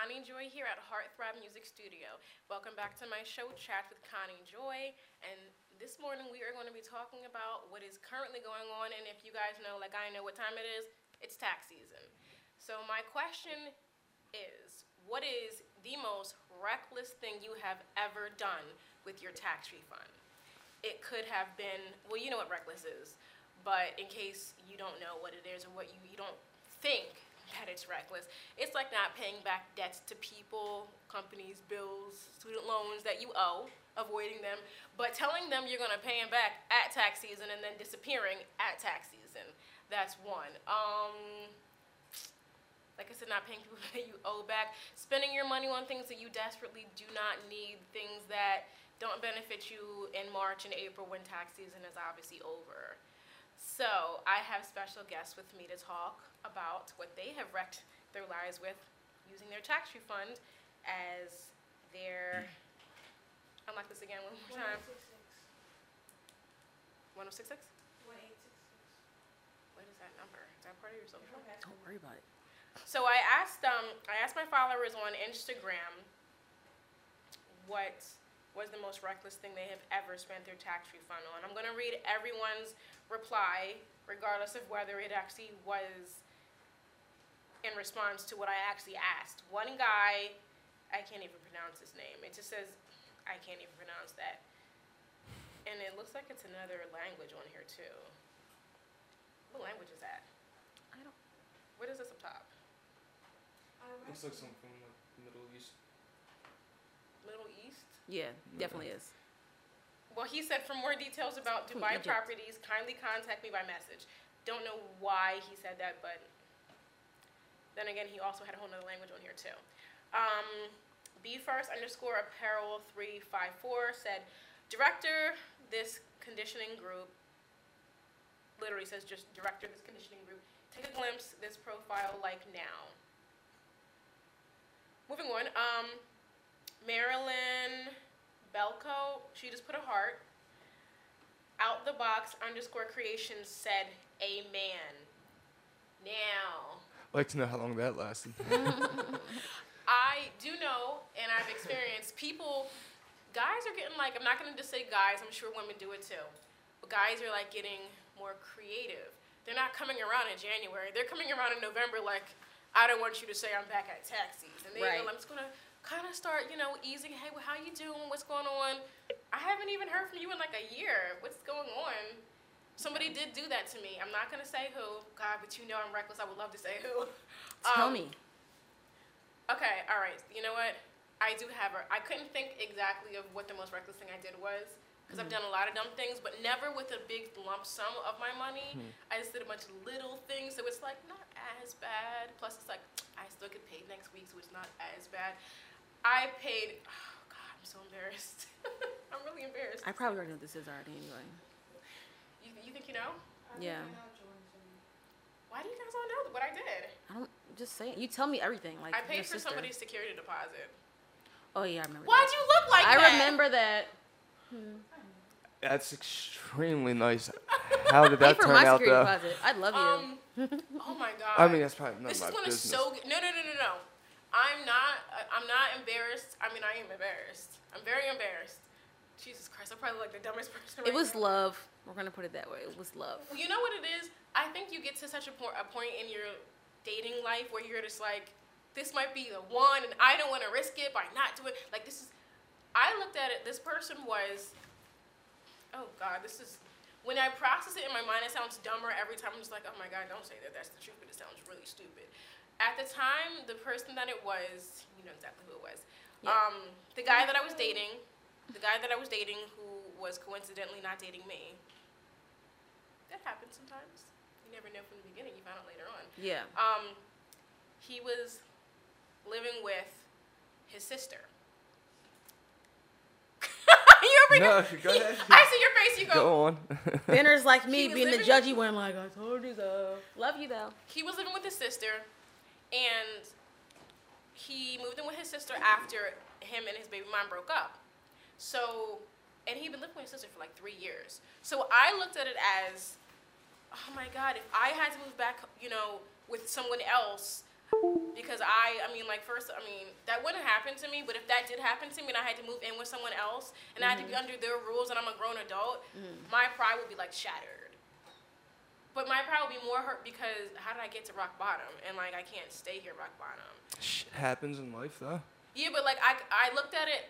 Connie Joy here at Heartthrob Music Studio. Welcome back to my show, Chat with Connie Joy. And this morning we are going to be talking about what is currently going on. And if you guys know, like I know what time it is, it's tax season. So my question is, what is the most reckless thing you have ever done with your tax refund? It could have been, well, you know what reckless is, but in case you don't know what it is or what you, you don't think that it's reckless. It's like not paying back debts to people, companies, bills, student loans that you owe, avoiding them, but telling them you're going to pay them back at tax season and then disappearing at tax season. That's one. Um, like I said, not paying people that you owe back, spending your money on things that you desperately do not need, things that don't benefit you in March and April when tax season is obviously over. So I have special guests with me to talk about what they have wrecked their lives with using their tax refund as their. Unlock this again one more time. 1066? What is that number? Is that part of your social? Don't worry about it. So I asked um I asked my followers on Instagram what was the most reckless thing they have ever spent their tax refund on. I'm gonna read everyone's reply, regardless of whether it actually was in response to what I actually asked. One guy, I can't even pronounce his name. It just says I can't even pronounce that. And it looks like it's another language on here too. What language is that? I don't. What is this up top? Um, looks like something from like the Middle East. Middle East? Yeah, definitely is. Well, he said for more details about Dubai properties, kindly contact me by message. Don't know why he said that, but then again, he also had a whole nother language on here too. Um, B first underscore apparel three five four said, director this conditioning group. Literally says just director this conditioning group. Take a glimpse this profile like now. Moving on. Um, Marilyn Belco, she just put a heart. Out the box underscore creation said amen. Now, like to know how long that lasted. I do know, and I've experienced people, guys are getting like, I'm not gonna just say guys, I'm sure women do it too. But guys are like getting more creative. They're not coming around in January, they're coming around in November like, I don't want you to say I'm back at taxis. season. They, Right. I'm just gonna kind of start, you know, easing, hey, well, how you doing? What's going on? I haven't even heard from you in like a year. What's going on? Somebody did do that to me. I'm not gonna say who, God, but you know I'm reckless. I would love to say who. Tell Um, me. Okay, all right. You know what? I do have her. I couldn't think exactly of what the most reckless thing I did was because I've done a lot of dumb things, but never with a big lump sum of my money. I just did a bunch of little things, so it's like not as bad. Plus, it's like I still get paid next week, so it's not as bad. I paid. Oh God, I'm so embarrassed. I'm really embarrassed. I probably already know what this is already anyway. You, you think you know? Yeah. Why do you guys all know what I did? I don't. Just say it. You tell me everything. Like I paid for sister. somebody's security deposit. Oh yeah, I remember. Why'd that. you look like I that? I remember that. That's extremely nice. How did Pay that for turn my out security though? deposit. I'd love you. Um. oh my God. I mean, that's probably none this of is my gonna business. so good. No, no, no, no, no. I'm not. I'm not embarrassed. I mean, I am embarrassed. I'm very embarrassed. Jesus Christ, I'm probably like the dumbest person. it was now. love. We're gonna put it that way. It was love. You know what it is? I think you get to such a point, a point in your dating life where you're just like, this might be the one, and I don't want to risk it by not doing. Like this is. I looked at it. This person was. Oh God, this is. When I process it in my mind, it sounds dumber every time. I'm just like, oh my God, don't say that. That's the truth, but it sounds really stupid. At the time, the person that it was, you know exactly who it was. Yeah. Um, the guy that I was dating, the guy that I was dating who was coincidentally not dating me. That happens sometimes. You never know from the beginning. You find out later on. Yeah. Um, he was living with his sister. you already No, go ahead. I see your face. You go. Go on. Benner's like me, being the judgy one. Like I told you so. Love you though. He was living with his sister, and he moved in with his sister after him and his baby mom broke up. So, and he'd been living with his sister for like three years. So I looked at it as, oh my God, if I had to move back, you know, with someone else, Because I, I mean, like first, I mean, that wouldn't happen to me. But if that did happen to me, and I had to move in with someone else, and I had to be mm-hmm. under their rules, and I'm a grown adult, mm-hmm. my pride would be like shattered. But my pride would be more hurt because how did I get to rock bottom? And like I can't stay here rock bottom. Shit happens in life, though. Yeah, but like I, I looked at it.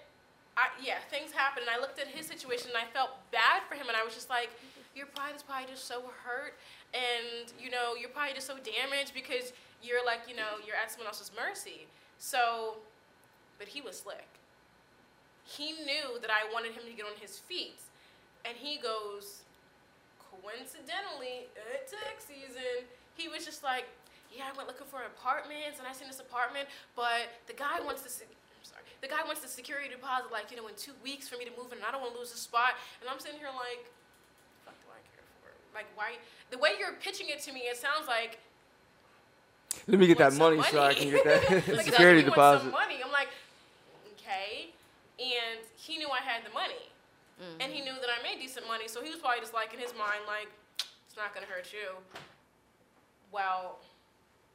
I, yeah, things happened, and I looked at his situation, and I felt bad for him, and I was just like, your pride is probably just so hurt, and you know, you're probably just so damaged because you're like, you know, you're at someone else's mercy. So, but he was slick. He knew that I wanted him to get on his feet, and he goes, coincidentally, at tax season, he was just like, yeah, I went looking for apartments, and I seen this apartment, but the guy wants to. Se- I'm sorry. The guy wants the security deposit, like you know, in two weeks for me to move in, and I don't want to lose the spot. And I'm sitting here like, fuck, do I care for? Like, why? The way you're pitching it to me, it sounds like Let me get that some money, so I can get that like, security deposit. Money. I'm like, okay. And he knew I had the money, and he mm-hmm. knew that I made decent money, so he was probably just like in his mind, like, it's not gonna hurt you. Well,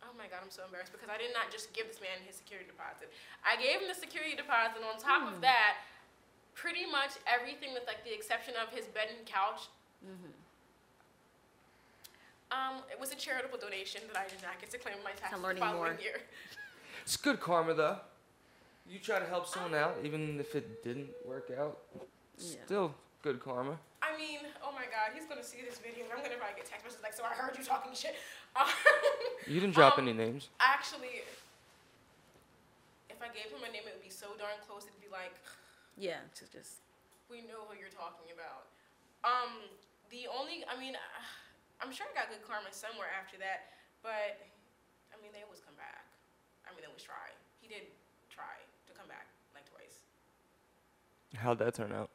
oh my god, I'm so embarrassed because I did not just give this man his security deposit. I gave him the security deposit. and On top of hmm. that, pretty much everything with like the exception of his bed and couch. Mm-hmm. Um, it was a charitable donation that I did not get to claim my taxes the learning following more. year. It's good karma, though. You try to help someone um, out, even if it didn't work out. Yeah. Still good karma. I mean, oh my God, he's gonna see this video, and I'm gonna probably get text messages like, "So I heard you talking shit." Um, You didn't drop Um, any names. actually, if I gave him a name, it would be so darn close. It'd be like, Yeah, to just we know who you're talking about. Um, the only, I mean, I'm sure I got good karma somewhere after that, but I mean, they always come back. I mean, they always try. He did try to come back like twice. How'd that turn out?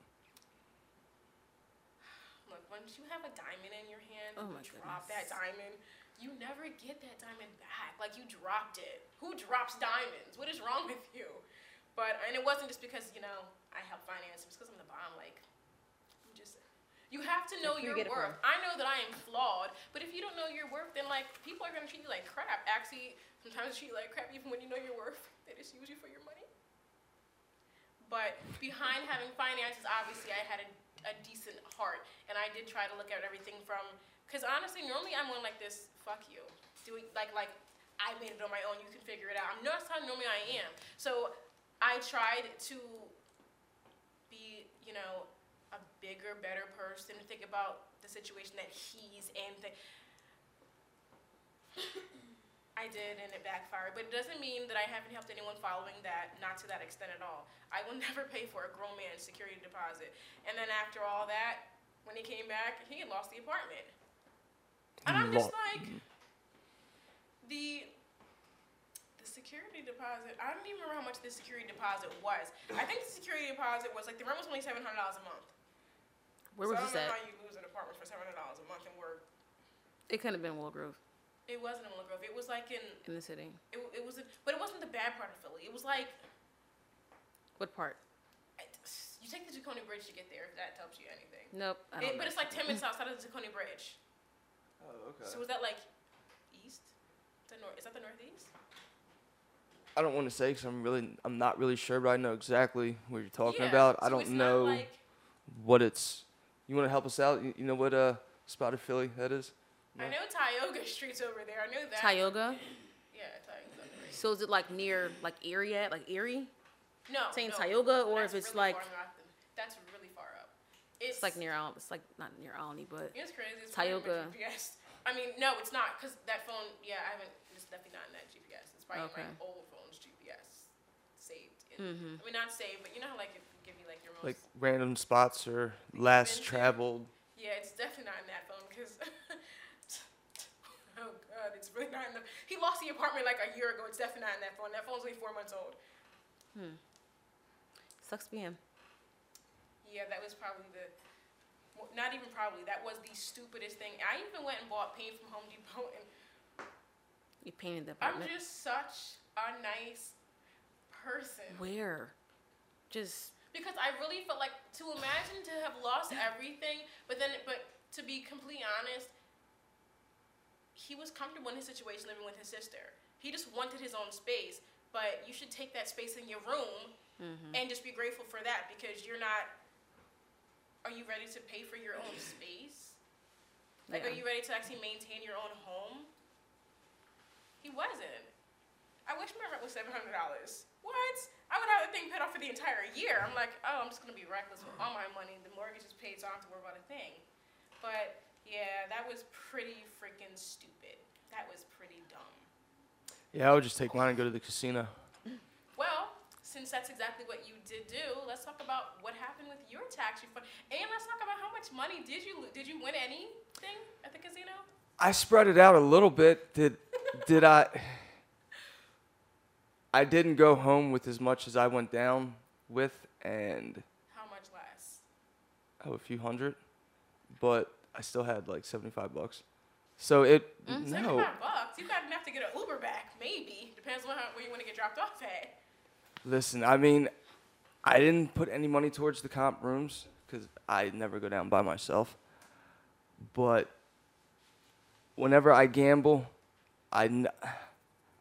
Once you have a diamond in your hand, Oh you drop goodness. that diamond, you never get that diamond back. Like you dropped it. Who drops diamonds? What is wrong with you? But and it wasn't just because you know I help finance. It's because I'm the bomb. Like I'm just. You have to know your you get it worth. I know that I am flawed, but if you don't know your worth, then like people are gonna treat you like crap. Actually, sometimes treat you like crap even when you know your worth. They just use you for your money. But behind having finances, obviously, I had a, a decent heart, and I did try to look at everything from. Because honestly, normally I'm one like this. Fuck you. Doing like like I made it on my own. You can figure it out. I'm not how normally I am. So I tried to be, you know, a bigger, better person. Think about the situation that he's in. Th- I did, and it backfired. But it doesn't mean that I haven't helped anyone following that. Not to that extent at all. I will never pay for a grown man's security deposit. And then after all that, when he came back, he had lost the apartment. And I'm just like, the the security deposit. I don't even remember how much the security deposit was. I think the security deposit was like the rent was only seven hundred dollars a month. where so was I don't know at? how you lose an apartment for seven hundred dollars a month and work. It couldn't have been Willow Grove It wasn't in Willow Grove. It was like in in the city. it, it was, but it wasn't the bad part of Philly. It was like What part? you take the Tacony Bridge to get there. If that tells you anything. Nope. I It, don't but it's like ten minutes outside of the Tacony Bridge. Oh, okay. So was that like east? The north? Is that the northeast? I don't want to say because I'm really, I'm not really sure, but I know exactly what you're talking Yeah, about. I don't it's not know like- what it's. You want to help us out? You, you know what uh, spot of Philly that is? I know Tioga Street's over there. I know that. Tioga. Yeah, Tioga's over there. So is it like near like Erie at like Erie? No. Saying no. Tioga, or That's if it's really like far north. That's really far up. It's, it's like near Al. It's like not near Olney, but It's crazy. It's probably in my Tioga. GPS. I mean, no, it's not because that phone. Yeah, I haven't. It's definitely not in that GPS. It's probably in Okay. my old phone's GPS saved. In, Mhm. I mean, not saved, but you know how like it can give you like your most. Like random spots or last traveled. yeah, it's definitely not in that phone because. it's really not in the. He lost the apartment like a year ago. It's definitely not in that phone. That phone's only four months old. Hmm. Sucks to be him. Yeah, that was probably the. well, Not even probably. That was the stupidest thing. I even went and bought paint from Home Depot, and You painted the apartment? I'm just such a nice person. Where? Just Because I really felt like to imagine to have lost everything, but then, but to be completely honest, he was comfortable in his situation living with his sister. He just wanted his own space, but you should take that space in your room mm-hmm. and just be grateful for that because you're not. Are you ready to pay for your own space? Like, are you ready to actually maintain your own home? He wasn't. I wish my rent was seven hundred dollars. What? I would have the thing paid off for the entire year. I'm like, oh, I'm just gonna be reckless with all my money. The mortgage is paid, so I don't have to worry about a thing. But yeah, that was pretty freaking stupid. That was pretty dumb. Yeah, I would just take mine and go to the casino. Well, since that's exactly what you did do, let's talk about what happened with your tax refund, and let's talk about how much money did you did you win anything at the casino? I spread it out a little bit. Did did I? I didn't go home with as much as I went down with, and How much less? oh, a few hundred, but I still had like seventy-five bucks. So it mm, no. Seventy-five bucks. You got enough to get an Uber back, maybe. Depends on where you want to get dropped off at. Listen, I mean, I didn't put any money towards the comp rooms because I never go down by myself. But whenever I gamble, I, n-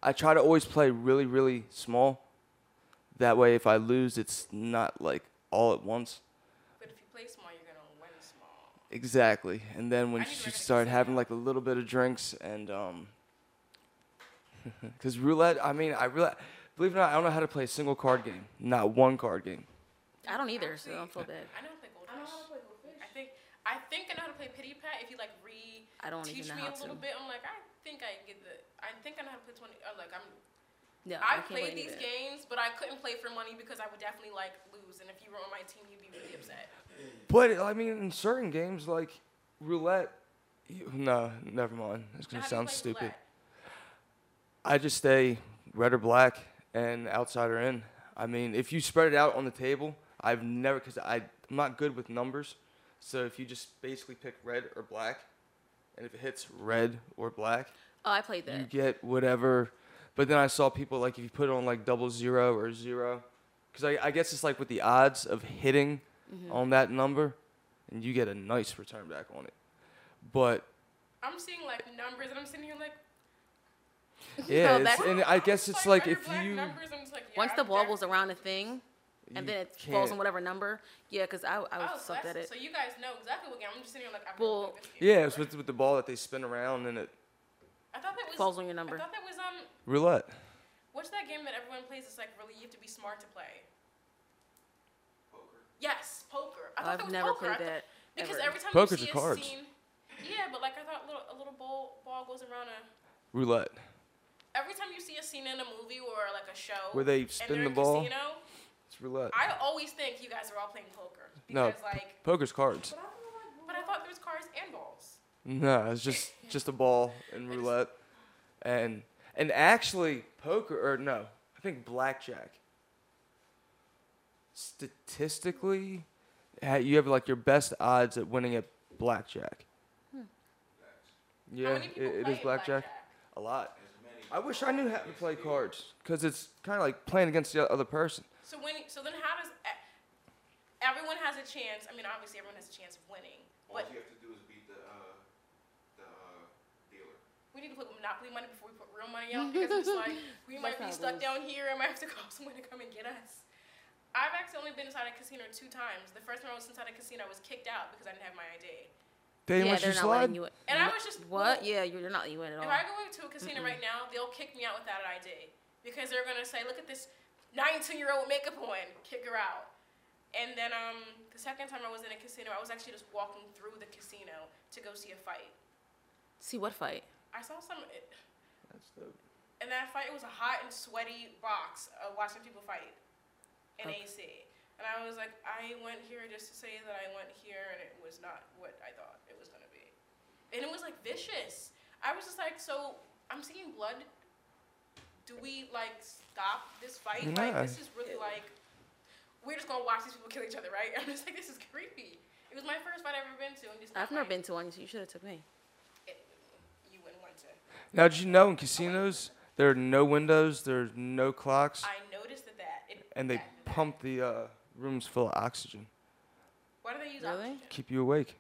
I try to always play really, really small. That way, if I lose, it's not like all at once. But if you play small, you're gonna win small. Exactly. And then when she need to you recommend start casino. having like a little bit of drinks and um, because roulette, I mean, I really believe it or not, I don't know how to play a single card game. Not one card game. I don't either, so I don't feel bad. I know how to play goldfish. I think I think I know how to play pity pat. If you like re I don't teach even know me how a little to. bit, I'm like I think I get the. I think I know how to play twenty. Uh, like I'm. No, I I played play these either. games, but I couldn't play for money because I would definitely like lose, and if you were on my team, you'd be really upset. But I mean, in certain games like roulette, you, no, never mind. It's gonna how sound stupid. roulette? I just stay red or black and outside or in. I mean, if you spread it out on the table, I've never because I'm not good with numbers. So if you just basically pick red or black, and if it hits red or black, Oh, I played that. you get whatever. But then I saw people like if you put it on like double zero or zero, because I, I guess it's like with the odds of hitting Mm-hmm. on that number, and you get a nice return back on it. But I'm seeing like numbers, and I'm sitting here like. yeah, it's, and I guess it's like red or if you Numbers, like, yeah, Once the ball there. goes around the thing, and you then it falls can't- on whatever number, yeah, because I, I Oh, was so, sucked that's- at it. so you guys know exactly what game. I'm just sitting here like I've Well, this Yeah, it's with with the ball that they spin around and it I thought that was falls on your number. I thought that was um. roulette. What's that game that everyone plays? It's like really you have to be smart to play. Yes, poker. I thought that I've was never poker. I played thought- that. Because ever. every time Poker's you see the cards. a scene, yeah, but like I thought, little, a little ball ball goes around a. Roulette. Every time you see a scene in a movie or like a show Where they and spin they're the in ball. casino, It's roulette. I always think you guys are all playing poker No, because like. Poker's cards. But I thought there was cards and balls. No, it's just just a ball and roulette, and and actually poker or no, I think blackjack. Statistically, you have like your best odds at winning at blackjack. How Yeah, many it, it play is blackjack. A lot. I wish I knew how to play cards because it's kind of like playing against the other person. So when so then how does everyone has a chance? I mean, obviously everyone has a chance of winning, All but you have to do is beat the uh, the uh, dealer. we need to put monopoly money before we put real money out because it's like we might be stuck down here and might have to call someone to come and get us. I've actually only been inside a casino two times. The first time I was inside a casino, I was kicked out because I didn't have my ID. They yeah, they're not slide. letting you in. And I was just What? well, Yeah, you're not letting you in at all. If. I go into a casino right now, they'll kick me out without an ID because they're gonna say, "Look at this 19-year-old makeup on, kick her out." And then um, the second time I was in a casino, I was actually just walking through the casino to go see a fight. See what fight? I saw some, it, That's dope. and that fight it was a hot and sweaty box of watching people fight in Okay. AC. And I was like, I went here just to say that I went here, and it was not what I thought it was gonna be. And it was like vicious. I was just like, so I'm seeing blood. Do we like stop this fight? Like this is really like we're just gonna watch these people kill each other, right? I'm just like, this is creepy. It was my first fight I've ever been to, and just I've never my- been to one, so you should have took me. It, you wouldn't want to. Now, did you know in casinos there are no windows, there's no clocks, I noticed that that it, and they that- that- pump the uh, rooms full of oxygen, Why do they use Really? oxygen? keep you awake.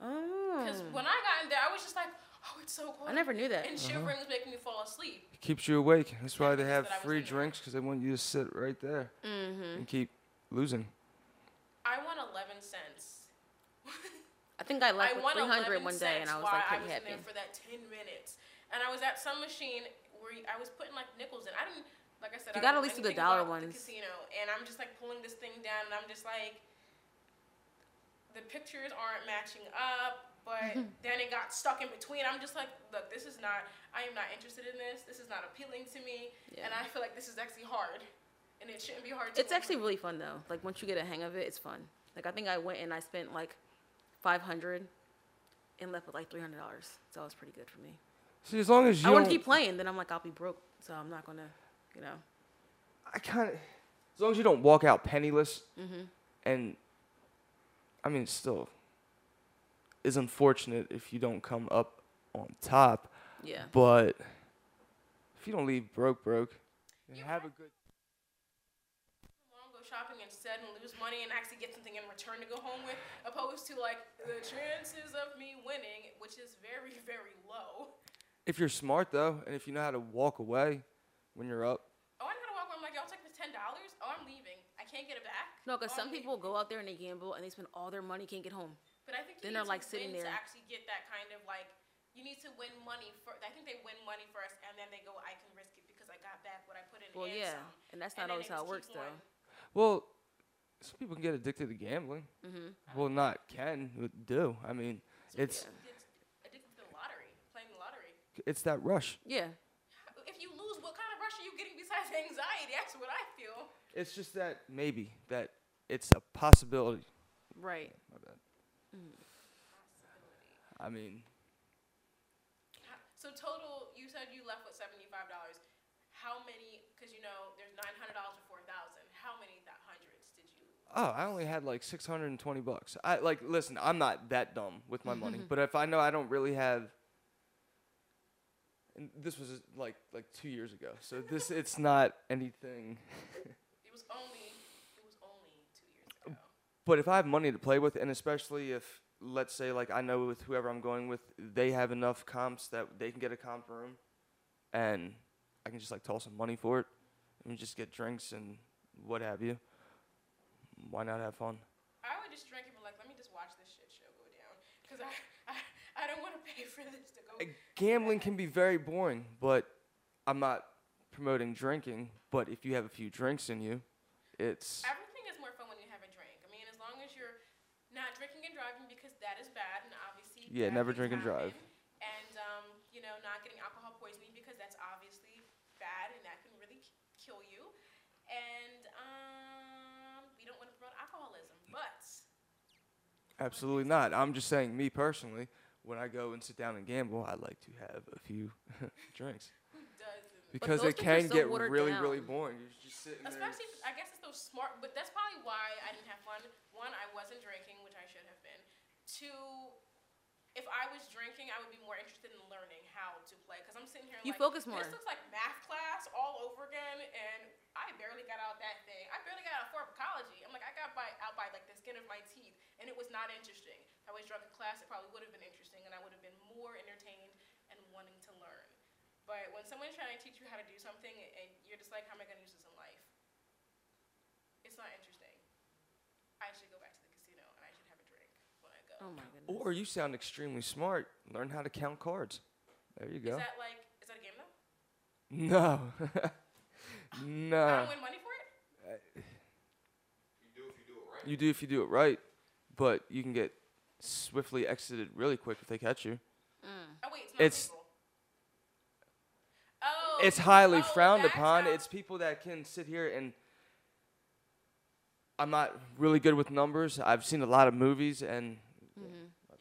Oh. Because when I got in there, I was just like, oh, it's so cold. I never knew that. And shivering was making me fall asleep. It keeps you awake. That's why they have that I was free in drinks because they want you to sit right there Mm-hmm. and keep losing. I won 11 cents. I think I I left with won 300 11 one day, and cents I was while like I pretty was in happy. there for that 10 minutes. And I was at some machine where I was putting like nickels in. I didn't, like I said, You gotta at least do the dollar about the ones. casino, and I'm just like pulling this thing down, and I'm just like, the pictures aren't matching up. But then it got stuck in between. I'm just like, look, this is not. I am not interested in this. This is not appealing to me, Yeah. and I feel like this is actually hard, and it shouldn't be hard. To It's win. actually really fun though. Like once you get a hang of it, it's fun. Like I think I went and I spent like 500 and left with like 300 dollars. So it was pretty good for me. See, as long as you I want to keep playing, then I'm like I'll be broke, so I'm not gonna, you know. I kind of, as long as you don't walk out penniless, Mm-hmm. and I mean, it still is unfortunate if you don't come up on top, Yeah. but if you don't leave broke, broke, and You have a good. go shopping instead and lose money and actually get something in return to go home with, opposed to like the chances of me winning, which is very, very low. If you're smart though, and if you know how to walk away when you're up, Oh, I know how to walk away. I'm like, y'all take this ten dollars. Oh, I'm leaving. I can't get it back. No, because Oh, some I'm people leaving. go out there and they gamble and they spend all their money, can't get home. But I think you then need they're, to like, sitting there. to actually get that kind of like. You need to win money for. I think they win money first, and then they go, I can risk it because I got back what I put in. Well, and yeah, some." and that's not then always how it works though. on. well, some people can get addicted to gambling. Mm-hmm. Well, not can, but do. I mean, it's It's addicted to the lottery, playing the lottery. it's that rush. Yeah. If you lose, what kind of rush are you getting besides anxiety? That's what I feel. It's just that maybe that it's a possibility. Right. My bad. Mm. I mean, So total, you said you left with seventy-five dollars. How many? Because you know there's nine hundred dollars before a thousand. How many th- hundreds did you? oh, I only had like 620 bucks. I like listen, I'm not that dumb with my money, but if I know I don't really have and this was like like 2 years ago. So this it's not anything. It was only. It was only two years ago. But if I have money to play with and especially if let's say like I know with whoever I'm going with, they have enough comps that they can get a comp room and I can just like toss some money for it and just get drinks and what have you. Why not have fun? I would just drink and be like, let me just watch this shit show go down. Because I, I, I don't want to pay for this Gambling can be very boring, but I'm not promoting drinking. But if you have a few drinks in you, it's Everything is more fun when you have a drink. I mean, as long as you're not drinking and driving because that is bad, and obviously. Yeah, never drink and drive. And um, you know, not getting alcohol poisoning because that's obviously bad and that can really k- kill you. And um, we don't want to promote alcoholism, but absolutely not. I'm just saying, me personally, when I go and sit down and gamble, I like to have a few drinks who doesn't? because it can so get really, down. really boring. You're just sitting there. Especially, I guess it's those smart, but that's probably why I didn't have fun. One, I wasn't drinking, which I should have been. Two, if I was drinking, I would be more interested in learning how to play. Because I'm sitting here You like, focus more. This looks like math class all over again, and I barely got out that thing. I barely got out of pharmacology. I'm like, I got by, out by like the skin of my teeth, and it was not interesting. If I was drunk in class, it probably would have been interesting, and I would have been more entertained and wanting to learn. But when someone's trying to teach you how to do something, and you're just like, how am I going to use this in life? It's not interesting. I should go back to the casino and I should have a drink when I go. Oh my goodness. Or you sound extremely smart. Learn how to count cards. There you go. Is that like, is that a game though? No. I no. don't win money for it? Uh, you do if you do it right. You do if you do it right, but you can get swiftly exited really quick if they catch you. Oh wait, it's not It's- Oh, It's highly oh, frowned upon. how- It's people that can sit here and. I'm not really good with numbers. I've seen a lot of movies and. Yo,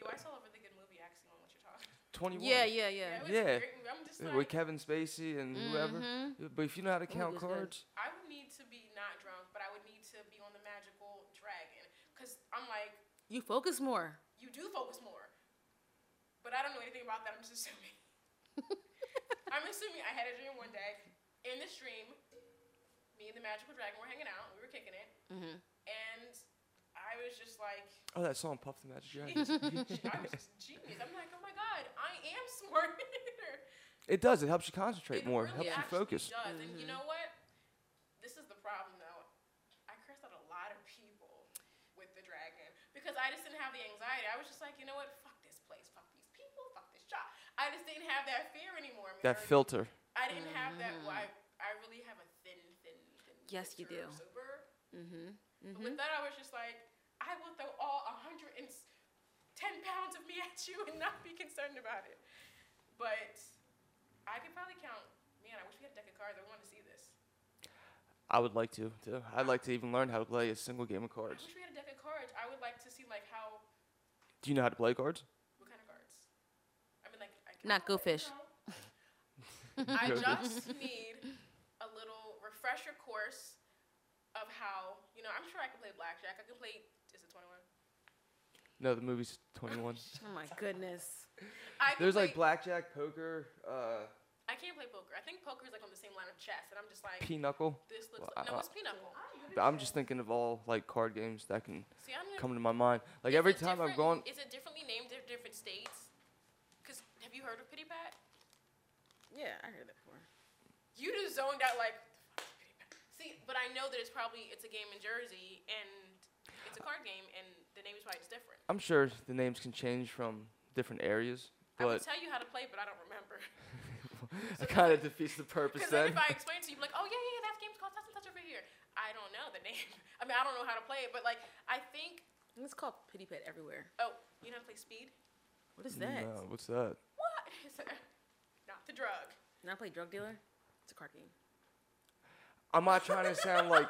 I saw a really good movie actually on what you're talking. 21. Yeah, yeah, yeah. Yeah, it was Yeah. great. I'm just Yeah, like, With Kevin Spacey and whoever. Mhm. But if you know how to count was good. cards, I would need to be not drunk, but I would need to be on the magical dragon. Cause I'm like, You focus more. you do focus more. But I don't know anything about that. I'm just assuming. I'm assuming I had a dream one day. In the stream, me and the magical dragon were hanging out. We were kicking it. Mhm. And I I was just like, Oh, that song Puff the Magic Dragon. I was just genius. I'm like, oh my god, I am smart. it does. It helps you concentrate It more. really helps you actually focus. Does. And you know what? This is the problem though. I cursed out a lot of people with the dragon because I just didn't have the anxiety. I was just like, you know what? Fuck this place. Fuck these people. Fuck this job. I just didn't have that fear anymore. That Mary. filter. I didn't have that. Well, I, I really have a thin, thin, thin. Yes, you filter do. of Sober. Mm-hmm. But with that, I was just like, I will throw all 110 pounds of me at you and not be concerned about it. But I could probably count. Man, I wish we had a deck of cards. I want to see this. I would like to, too. I'd like to even learn how to play a single game of I cards. wish we had a deck of cards. I would like to see like how Do you know how to play cards? what kind of cards. I mean, like I Not Go Fish. I just need a little refresher course of how you know. I'm sure I can play blackjack. I can play. Is it 21? No, the movie's 21. Oh my goodness. I There's like blackjack, poker, uh, I can't play poker. I think poker is like on the same line of chess, and I'm just like, pinochle. this looks. Well, like, no, I- it's pinochle. I'm just thinking of all like card games that can See, I'm come to my mind. Like every time I've different- gone, Is it differently named in different states? Cause have you heard of Pity Pat? Yeah, I heard that before. You just zoned out like. "Fuck is Pity Pat?" See, but I know that it's probably it's a game in Jersey and it's a card game and the name is probably just different. I'm sure the names can change from different areas, I would but tell you how to play, but I don't remember. it kind of defeats the purpose Because then then. if I explain to you, like, oh yeah, yeah, yeah, that game's called such and such over here. I don't know the name. I mean, I don't know how to play it, but like, I think. It's called Pity Pet everywhere. Oh, you know how to play Speed? What is that? No, what's that? What? Not the drug. Now I play Drug Dealer. It's a card game. I'm not trying to sound like.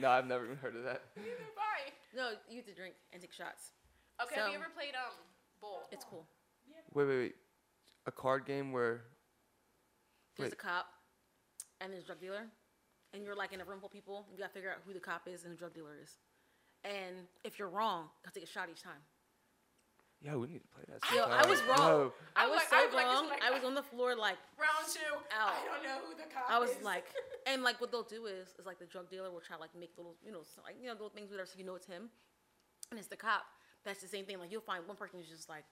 No, I've never even heard of that. Neither have I. No, you have to drink and take shots. Okay, have you ever played um Bull? It's cool. Wait, wait, wait. A card game where There's Wait. a cop and there's a drug dealer, and you're like in a room full of people. You gotta figure out who the cop is and the drug dealer is. And if you're wrong, you gotta take a shot each time. Yeah, we need to play that. Yo, I was wrong. No. I was like- so I'm like, this wrong. is like- I was on the floor like Round two. Ow. I don't know who the cop is. I was is. like, and like what they'll do is, is like the drug dealer will try like make little, you know, so, like you know, little things, whatever, so you know it's him, and it's the cop. That's the same thing. Like you'll find one person who's just like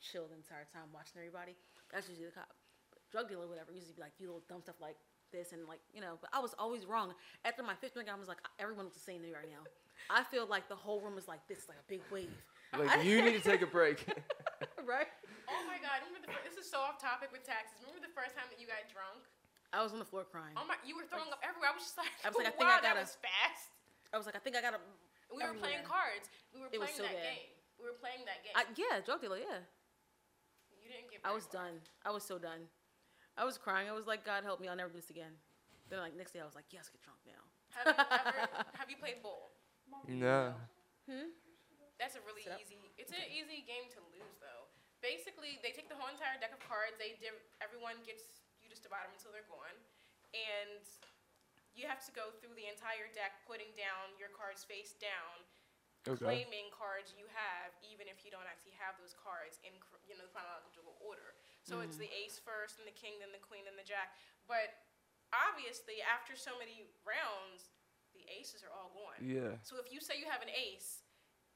chill the entire time watching everybody. That's usually the cop. But drug dealer, whatever, usually be like do little dumb stuff like this and like you know. But I was always wrong. After my fifth drink, I was like, everyone looks the same to me right now. I feel like the whole room is like this, like a big wave, Like you need to take a break. right? oh my god! Remember the fir- this is so off topic with taxes. Remember the first time that you got drunk? I was on the floor crying. Oh my! You were throwing up everywhere. I was just like, I was like, I think wow, I that gotta- was fast. I was like, I think I gotta. We were playing cards. We were It was playing so that bad. game. We were playing that game. I, yeah, drug dealer, yeah. You didn't get. I was far. done. I was so done. I was crying. I was like, God help me, I'll never do this again. Then like next day, I was like, yes, get drunk now. Have you ever? have you played Bull? no. Hmm. That's a really easy. It's an easy game to lose though. Basically, they take the whole entire deck of cards. They div- everyone gets you just divide them until they're gone, and you have to go through the entire deck, putting down your cards face down, Okay. claiming cards you have, even if you don't actually have those cards in cr- you know chronological order. So it's the ace first, and the king, then the queen, then the jack. But obviously, after so many rounds, the aces are all gone. Yeah. So if you say you have an ace,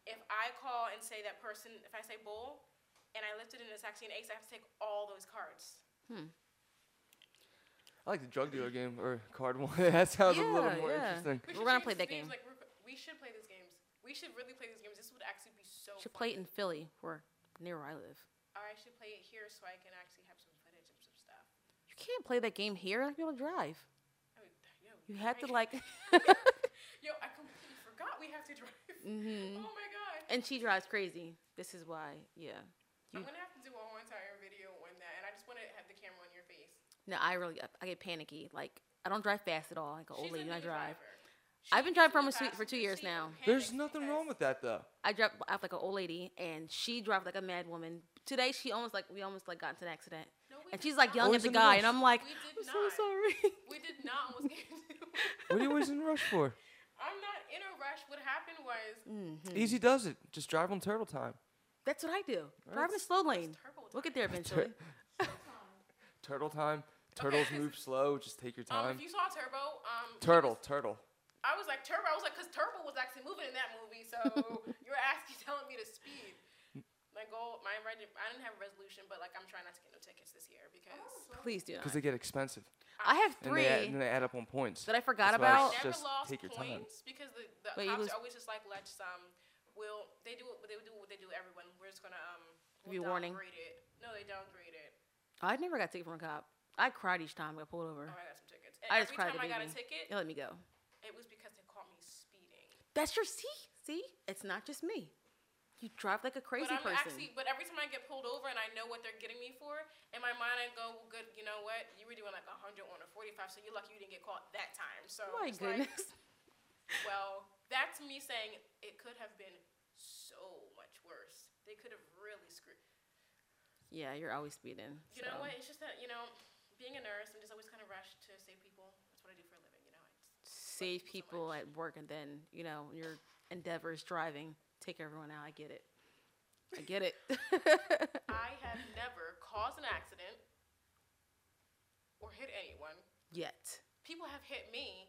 if I call and say that person, if I say bull, and I lift it and it's actually an ace, I have to take all those cards. Hmm. I like the drug dealer game or card one. that sounds a little more yeah. interesting. We We're gonna play that game. Like, we're- should play this games. We should really play these games. This would actually be so. Should fun. play it in Philly, where near where I live. Or I should play it here so I can actually have some footage of some stuff. You can't play that game here. You able to drive. Oh, yo, You have to like, Yo, I completely forgot we have to drive. Mhm. Oh my god. and she drives crazy. This is why, yeah. I'm gonna have to do a whole entire video on that, and I just want to have the camera on your face. No, I really, I get panicky. Like, I don't drive fast at all. Like an old lady, I drive. driver. I've been driving from a suite for two years now. There's nothing wrong with that though. I drive I have like an old lady, and she drives like a mad woman. Today, she almost like we almost like got into an accident, No, and she's like not. yelling at the a guy, and I'm like, We did I'm not. so sorry. We did not almost get into. What are you always in a rush for? I'm not in a rush. What happened was Mm-hmm. Easy does it. Just drive on turtle time. That's what I do. Driving a slow lane. turbo We'll get there eventually. Turtle time. Turtles move slow. Just take your Um, time. if you saw Turbo, um, Turtle, was- turtle. I was like Turbo. I was like, because Turbo was actually moving in that movie, so you're asking, telling me to speed. My goal, my I didn't have a resolution, but like I'm trying not to get no tickets this year because Please do. Because they get expensive. I have And three they, add, and they add up on points. that I forgot That's why about. it's never just lost take your time. points because the, the Wait, cops are always just like let's um will they do what they do what they do everyone. We're just gonna um Give you we'll a warning. downgrade it. No, they don't downgrade it. I never got a ticket from a cop. I cried each time I got pulled over. Oh, I got some tickets. And I just every cried time I got a ticket, They let me go. It was because they caught me speeding. That's your see. See, it's not just me. You drive like a crazy but I'm person. actually, but every time I get pulled over and I know what they're getting me for, in my mind I go, well, good, you know what? You were doing like 100 on a 45, so you're lucky you didn't get caught that time. So oh my it's like, goodness. well, that's me saying it could have been so much worse. They could have really screwed. yeah, you're always speeding. You know what? It's just that you know, being a nurse, I'm just always kind of rushed to save people. That's what I do for a living. You know, it's Save people at work, and then you know your endeavor is driving take everyone out. I get it. I get it. I have never caused an accident or hit anyone. Yet. People have hit me,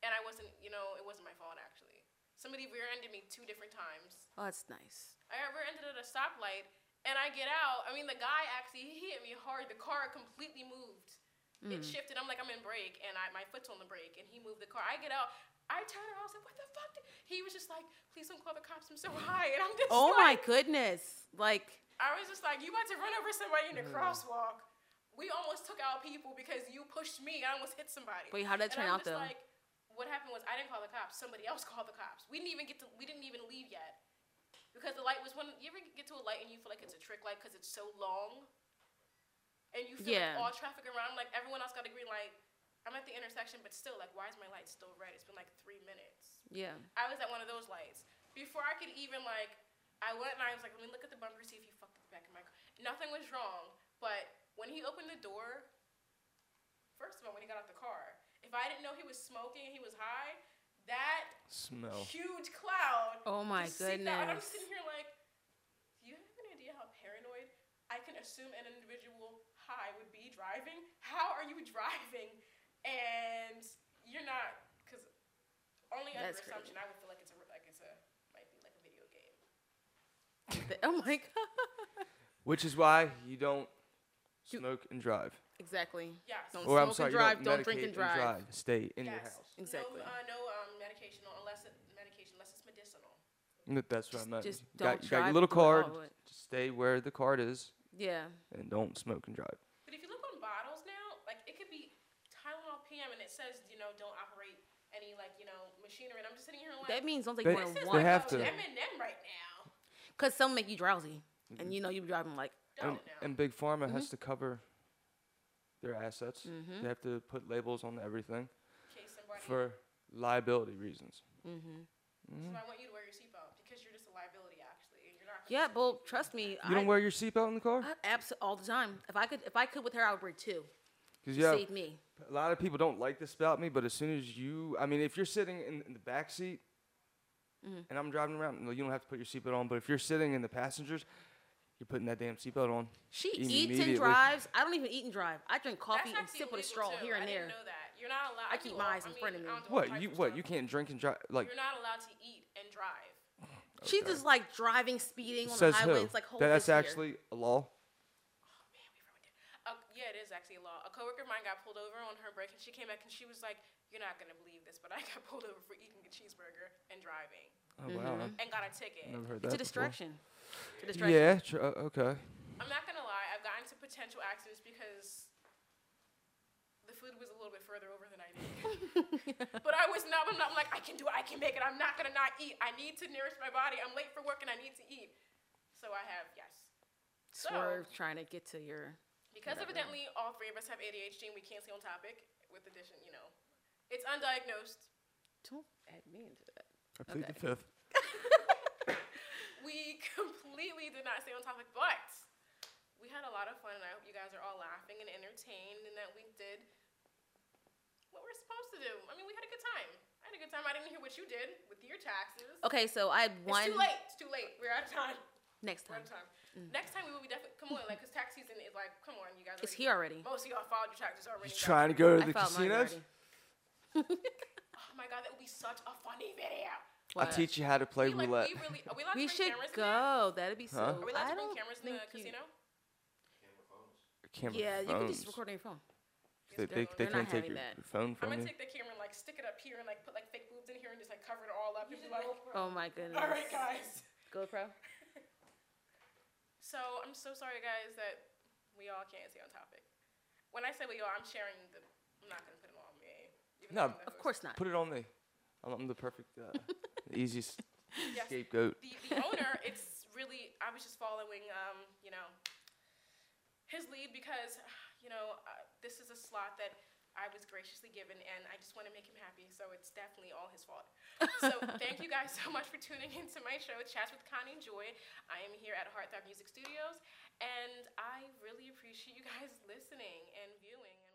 and I wasn't. You know, it wasn't my fault actually. Somebody rear-ended me two different times. Oh, that's nice. I got rear-ended at a stoplight, and I get out. I mean, the guy actually hit me hard. The car completely moved. It mm. shifted. I'm like, I'm in brake, and I my foot's on the brake, and he moved the car. I get out. I turn around. I was like, what the fuck? did-" He was just like, please don't call the cops. I'm so high, and I'm just Oh my goodness! Like I was just like, you about to run over somebody in the crosswalk. We almost took out people because you pushed me. I almost hit somebody. Wait, how did that turn out, just though? Like, what happened was I didn't call the cops. Somebody else called the cops. We didn't even get to. We didn't even leave yet because the light was when you ever get to a light and you feel like it's a trick light because it's so long, and you feel Yeah. like all traffic around. Like everyone else got a green light. I'm at the intersection, but still, like, why is my light still red? It's been like three minutes. yeah. I was at one of those lights. Before I could even like, I went and I was like, let me look at the bumper, see if he fucked with the back of my car. Nothing was wrong, but when he opened the door, first of all, when he got out the car, if I didn't know he was smoking and he was high, that Smell. huge cloud. Oh my just seeped out. And I'm sitting here like, do you have any idea how paranoid I can assume an individual high would be driving? How are you driving and you're not? Because only under That's crazy. assumption I would feel like it's a like it's a might be like a video game. Oh my god. Which is why you don't You- smoke and drive. Exactly. Yes. Don't Or I'm smoke sorry, and drive. don't, Don't drink medicate and drive. Stay in your house. Exactly. No, uh, no um, medication unless it, medication unless it's medicinal. That's what Just- I meant. just you don't got, you got drive, your little do it all card. Just stay where the card is Yeah. and don't smoke and drive. But if you look on bottles now, like it could be Tylenol PM and it says you know don't operate any like you know machinery. And I'm just sitting here like That means don't take They- more than one. They have a to. M&M right now. Because some make you drowsy, and you know you be driving like. Don't And, now. and Big Pharma Mm-hmm. has to cover their assets. They have to put labels on everything Case for liability reasons. So I want you to wear your seatbelt because you're just a liability actually. and You're not. gonna Yeah, save well, trust me. You I, don't wear your seatbelt in the car? I abs- all the time. If I could, if I could with her, I would wear two. Because yeah, Save me. a lot of people don't like this about me, but as soon as you, I mean, if you're sitting in, in the back seat Mm-hmm. and I'm driving around, no, you don't have to put your seatbelt on. But if you're sitting in the passengers, you're putting that damn seatbelt on. She eats and drives. I don't even eat and drive. I drink coffee and sip with a straw too. here and I there. didn't know that. You're not allowed. I keep all- my eyes in mean, front of me. I don't do all What you what you can't drink and drive like You're not allowed to eat and drive. She's Okay. just like driving, speeding on says the who? highway. It's like hold That- that's this here. actually a law. Man, we ruined it. Uh, yeah, it is actually a law. A coworker of mine got pulled over on her break, and she came back and she was like, "You're not gonna believe this, but I got pulled over for eating a cheeseburger and driving, Oh wow, and got a ticket." I've never heard It's that. a before. distraction. It's a distraction. Yeah. Tr- uh, okay. I'm not gonna lie, I've gotten into potential accidents because the food was a little bit further over than I needed. but I was not. I'm not I'm like I can do it. I can make it. I'm not gonna not eat. I need to nourish my body. I'm late for work and I need to eat. So I have yes. So Swerve trying to get to your. because Whatever. evidently all three of us have ADHD and we can't stay on topic with addition. You know, it's undiagnosed. Don't add me into that. I plead the fifth. we completely did not stay on topic, but we had a lot of fun, and I hope you guys are all laughing and entertained, and that we did what we're supposed to do. I mean, we had a good time. I had a good time. I didn't hear what you did with your taxes. Okay, so I had one. It's too late. It's too late. We're out of time. Next We're time. out of time. Mm. Next time we will be definitely come on, like, cause tax season is like, come on, you guys. It's already- here already. Most of y'all filed your taxes already. He's trying to go to the filed mine casinos. already. Oh my be such a funny video. I'll teach you how to play we, like, roulette. we really, are we allowed We to should cameras in there? go. That'd be so. Huh? Are we allowed I to bring cameras in the think you- casino? Camera phones. Yeah, you can just record on your phone. They, they, they're they can't take your, that. your phone I'm gonna you. take the camera and like stick it up here and like put like fake boobs in here and just like cover it all up and be like, Oh my goodness. all right, guys. GoPro. So I'm so sorry, guys, that we all can't stay on topic. When I say we all, I'm sharing the. I'm not gonna put it on me. No, though I'm the Of host. course not. Put it on me. I'm, I'm the perfect, uh, the easiest Yes. scapegoat. the, the owner, it's really, I was just following, um, you know, his lead because, you know, uh, this is a slot that I was graciously given and I just want to make him happy. So it's definitely all his fault. so thank you guys so much for tuning into my show, Chats with Connie and Joy. I am here at Heartthrob Music Studios and I really appreciate you guys listening and viewing.